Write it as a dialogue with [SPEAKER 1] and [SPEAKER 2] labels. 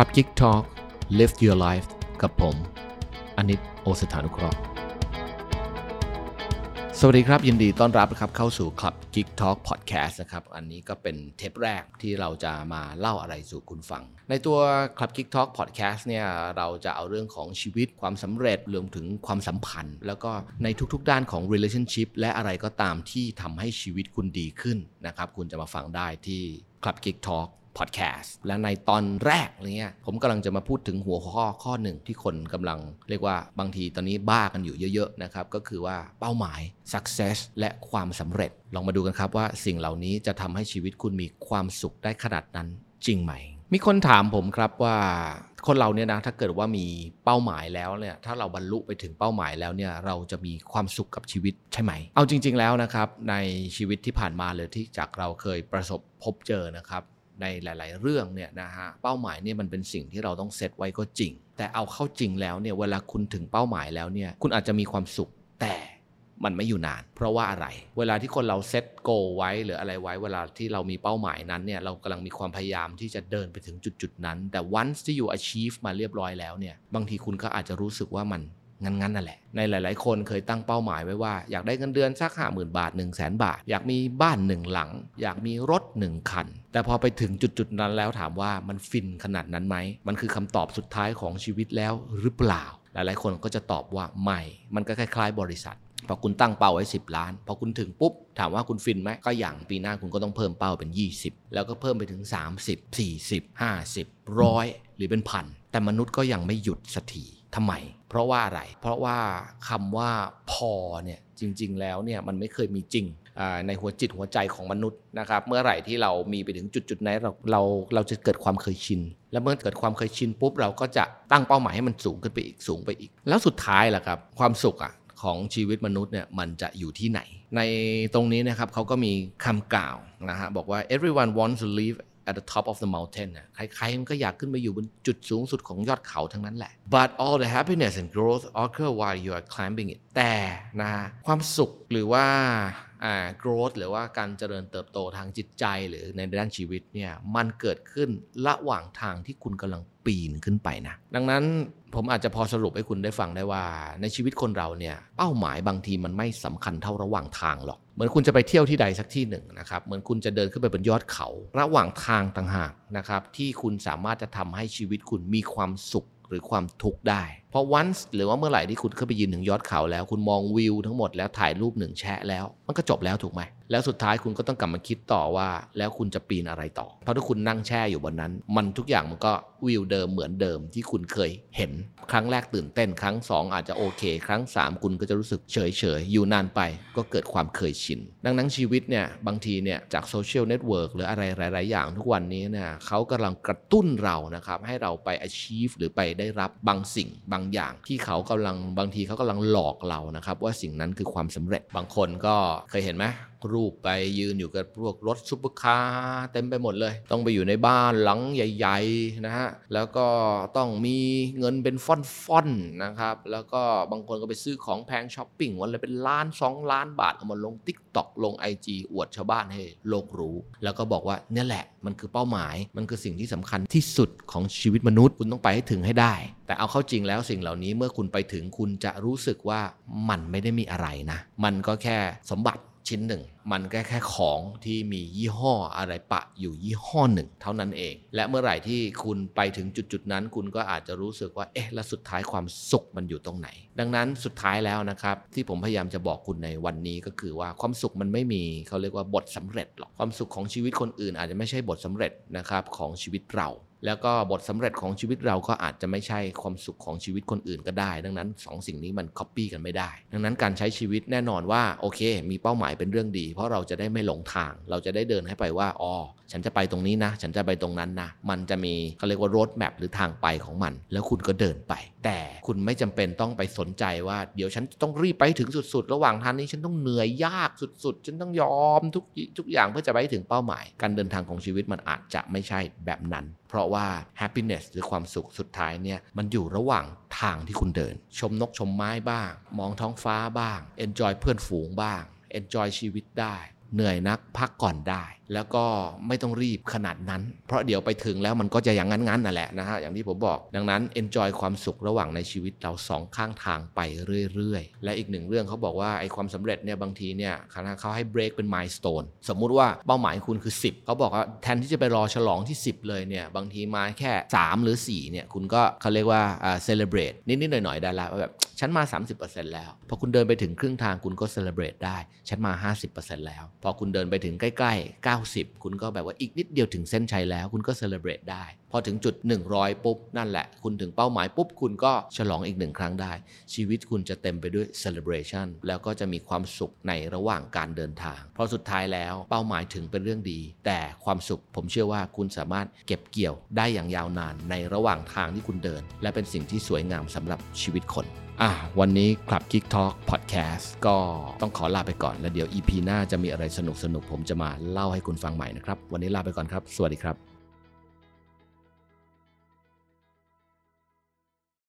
[SPEAKER 1] ครับ Geek Talk Live Your Life กับผมอนิตโอสถานุเคราะห์ สวัสดีครับ ยินดีต้อนรับนะครับเข้าสู่ Club Geek Talk Podcast นะครับ อันนี้ก็เป็นเทปแรกที่เราจะมาเล่าอะไรสู่คุณฟัง ในตัว Club Geek Talk Podcast เนี่ยเราจะเอาเรื่องของชีวิตความสำเร็จรวมถึงความสัมพันธ์ แล้วก็ในทุกๆด้านของ relationship และอะไรก็ตามที่ทำให้ชีวิตคุณดีขึ้นนะครับ คุณจะมาฟังได้ที่ Club Geek Talk พอดแคสต์และในตอนแรกเนี่ยผมกำลังจะมาพูดถึงหัวข้อข้อหนึ่งที่คนกำลังเรียกว่าบางทีตอนนี้บ้ากันอยู่เยอะๆนะครับก็คือว่าเป้าหมาย success และความสำเร็จ ลองมาดูกันครับว่าสิ่งเหล่านี้จะทำให้ชีวิตคุณมีความสุขได้ขนาดนั้นจริงไหม มีคนถามผมครับว่าคนเราเนี่ยนะถ้าเกิดว่ามีเป้าหมายแล้วเนี่ยถ้าเราบรรลุไปถึงเป้าหมายแล้วเนี่ยเราจะมีความสุขกับชีวิตใช่ไหม เอาจริง ๆแล้วนะครับในชีวิตที่ผ่านมาเลยที่จากเราเคยประสบพบเจอนะครับ ในหลาย ๆ เรื่องเนี่ยนะฮะเป้าหมายเนี่ยมันเป็นสิ่งที่เราต้องเซตไว้ก็จริง แต่เอาเข้าจริงแล้วเนี่ยเวลาคุณถึงเป้าหมายแล้วเนี่ยคุณอาจจะมีความสุขแต่มันไม่อยู่นาน เพราะว่าอะไร เวลาที่คนเราเซตโกไว้หรืออะไรไว้ เวลาที่เรามีเป้าหมายนั้นเนี่ยเรากำลังมีความพยายามที่จะเดินไปถึงจุดๆนั้น แต่ once ที่อยู่ achieve มาเรียบร้อยแล้วเนี่ยบางทีคุณก็อาจจะรู้สึกว่ามัน งั้นๆนั่นแหละ ในหลาย ๆ คนเคยตั้งเป้าหมายไว้ว่า อยากได้เงินเดือนสักห้าหมื่นบาท1 0 0 0 0แสนบาท อยากมีบ้านหนึ่งหลัง อยากมีรถหนึ่งคัน แต่พอไปถึงจุด ๆ นั้นแล้วถามว่ามันฟินขนาดนั้นไหม มันคือคำตอบสุดท้ายของชีวิตแล้วหรือเปล่า หลาย ๆ คนก็จะตอบว่าไม่ มันก็คล้าย ๆ บริษัท พอคุณตั้งเป้าไว้ 10 ล้าน พอคุณถึงปุ๊บ ถามว่าคุณฟินไหมก็อย่างปีหน้าคุณก็ต้องเพิ่มเป้าเป็น 20 แล้วก็เพิ่มไปถึง 30 40 50ร้อยหรือเป็นพัน แต่มนุษย์ก็ยังไม่หยุดสักทีทำไม เพราะว่าอะไร เพราะว่าคำว่าพอเนี่ยจริง ๆ แล้วเนี่ยมันไม่เคยมีจริงในหัวจิตหัวใจของมนุษย์นะครับเมื่อไหร่ที่เรามีไปถึงจุดจุดนั้นเราเราเราจะเกิดความเคยชิน และเมื่อเกิดความเคยชินปุ๊บเราก็จะตั้งเป้าหมายให้มันสูงขึ้นไปอีกสูงไปอีก แล้วสุดท้ายล่ะครับความสุขอะ ของชีวิตมนุษย์เนี่ยมันจะอยู่ที่ไหน ในตรงนี้นะครับเขาก็มีคำกล่าวนะฮะบอกว่า everyone wants to live at the top of the mountain นะใครๆมันก็อยากขึ้นไปอยู่บนจุดสูงสุดของยอดเขาทั้งนั้นแหละ but all the happiness and growth occur while you are climbing it แต่นะความสุขหรือว่าอ่า growth หรือว่าการเจริญเติบโตทางจิตใจหรือในด้านชีวิตเนี่ยมันเกิดขึ้นระหว่างทางที่คุณกำลังปีนขึ้นไปนะ ดังนั้นผมอาจจะพอสรุปให้คุณได้ฟังได้ว่า ในชีวิตคนเราเนี่ยเป้าหมายบางทีมันไม่สำคัญเท่าระหว่างทางหรอก เหมือนคุณจะไปเที่ยวที่ใดสักที่หนึ่งนะครับ เหมือนคุณจะเดินขึ้นไปบนยอดเขา ระหว่างทางต่างหากนะครับ ที่คุณสามารถจะทำให้ชีวิตคุณมีความสุขหรือความทุกข์ได้เพราะ once หรือว่าเมื่อไหร่ที่คุณขึ้นไปยืนถึงยอดเขาแล้ว คุณมองวิวทั้งหมดแล้วถ่ายรูปหนึ่งแชะแล้ว มันก็จบแล้วถูกไหม แล้วสุดท้ายคุณก็ต้องกลับมาคิดต่อว่า แล้วคุณจะปีนอะไรต่อ เพราะถ้าคุณนั่งแช่อยู่บนนั้น มันทุกอย่างมันก็วิวเดิมเหมือนเดิมที่คุณเคยเห็น ครั้งแรกตื่นเต้น ครั้ง 2 อาจจะโอเค ครั้ง 3 คุณก็จะรู้สึกเฉยเฉยอยู่นานไป ก็เกิดความเคยชิน ดังนั้นชีวิตเนี่ยบางทีเนี่ยจากโซเชียลเน็ตเวิร์กหรืออะไรหลาย ๆ อย่างทุกวันนี้เนี่ยเขากำลังกระตุ้นเรานะครับให้เราไป achieve หรือไปได้รับบางสิ่งบางอย่าง ที่เขากำลังบางทีเขากำลังหลอกเรานะครับว่าสิ่งนั้นคือความสำเร็จบางคนก็เคยเห็นไหมรูปไปยืนอยู่กับพวกรถซุปเปอร์คาร์เต็มไปหมดเลย ต้องไปอยู่ในบ้านหลังใหญ่ ๆนะฮะแล้วก็ต้องมีเงินเป็นฟ่อนๆนะครับ แล้วก็บางคนก็ไปซื้อของแพงช้อปปิ้งวันละเป็นล้าน 2 ล้านบาทเอามาลง TikTok ลง IG อวดชาวบ้านให้โลกรู้ แล้วก็บอกว่าเนี่ยแหละมันคือเป้าหมายมันคือสิ่งที่สำคัญที่สุดของชีวิตมนุษย์คุณต้องไปให้ถึงให้ได้ แต่เอาเข้าจริงแล้วสิ่งเหล่านี้เมื่อคุณไปถึงคุณจะรู้สึกว่ามันไม่ได้มีอะไรนะ มันก็แค่สมบัติ ชิ้นหนึ่ง มันแค่แค่ของที่มียี่ห้ออะไรปะอยู่ยี่ห้อหนึ่ง เท่านั้นเอง และเมื่อไหร่ที่คุณไปถึงจุดจุดนั้น คุณก็อาจจะรู้สึกว่าเอ๊ะแล้วสุดท้ายความสุขมันอยู่ตรงไหน ดังนั้นสุดท้ายแล้วนะครับ ที่ผมพยายามจะบอกคุณในวันนี้ก็คือว่าความสุขมันไม่มีเขาเรียกว่าบทสำเร็จหรอกความสุขของชีวิตคนอื่น อาจจะไม่ใช่บทสำเร็จนะครับของชีวิตเรา แล้วก็บทสำเร็จของชีวิตเราก็อาจจะไม่ใช่ความสุขของชีวิตคนอื่นก็ได้ ดังนั้น2สสิ่งนี้มันคัปปี้กันไม่ได้ ดังนั้นการใช้ชีวิตแน่นอนว่าโอเค มีเป้าหมายเป็นเรื่องดี เพราะเราจะได้ไม่หลงทาง เราจะได้เดินให้ไปว่าอ๋อ ฉันจะไปตรงนี้นะ ฉันจะไปตรงนั้นนะ มันจะมีเขาเรียกว่ารดแมพหรือทางไปของมัน แล้วคุณก็เดินไป แต่คุณไม่จำเป็นต้องไปสนใจว่าเดี๋ยวฉันต้องรีบไปถึงสุดๆ ระหว่างทางนี้ฉันต้องเหนื่อยยากสุดๆ ฉันต้องยอมทุกทุกอย่างเพื่อจะไปถึงเป้าหมาย การเดินทางของชีวิตมันอาจจะไม่ใช่แบบนั้น เพราะว่า happiness หรือความสุขสุดท้ายเนี่ยมันอยู่ระหว่างทางที่คุณเดิน ชมนกชมไม้บ้าง มองท้องฟ้าบ้าง enjoy เพื่อนฝูงบ้าง enjoy ชีวิตได้ เหนื่อยนักพักก่อนได้ แล้วก็ไม่ต้องรีบขนาดนั้น เพราะเดี๋ยวไปถึงแล้วมันก็จะอย่างนั้นๆนั่นแหละนะฮะอย่างที่ผมบอก ดังนั้น enjoy ความสุขระหว่างในชีวิตเราสองข้างทางไปเรื่อยๆ และอีกหนึ่งเรื่องเขาบอกว่าไอ้ความสำเร็จเนี่ยบางทีเนี่ยคณะเขาให้ break เป็น milestone สมมุติว่าเป้าหมายคุณคือ 10เขาบอกว่าแทนที่จะไปรอฉลองที่ 10 เลยเนี่ยบางทีมาแค่ 3 หรือ4เนี่ยคุณก็เขาเรียกว่า celebrate นิดๆหน่อยๆได้ละว่าแบบฉันมา 30%แล้ว พอคุณเดินไปถึงครึ่งทางคุณก็ celebrate ได้ฉันมา 50%แล้ว พอคุณเดินไปถึงใกล้ๆ90 คุณก็แบบว่าอีกนิดเดียวถึงเส้นชัยแล้ว คุณก็ celebrate ได้ พอถึงจุด 100 ปุ๊บ นั่นแหละ คุณถึงเป้าหมายปุ๊บ คุณก็ฉลองอีกหนึ่งครั้งได้ ชีวิตคุณจะเต็มไปด้วย celebration แล้วก็จะมีความสุขในระหว่างการเดินทาง เพราะสุดท้ายแล้วเป้าหมายถึงเป็นเรื่องดี แต่ความสุขผมเชื่อว่าคุณสามารถเก็บเกี่ยวได้อย่างยาวนานในระหว่างทางที่คุณเดิน และเป็นสิ่งที่สวยงามสำหรับชีวิตคน อะวันนี้คลับ Geek Talk Podcast ก็ต้องขอลาไปก่อน แล้วเดี๋ยว EP หน้าจะมีอะไรสนุกๆผมจะมาเล่าให้คุณฟังใหม่นะครับ วันนี้ลาไปก่อนครับ สวัสดีครับ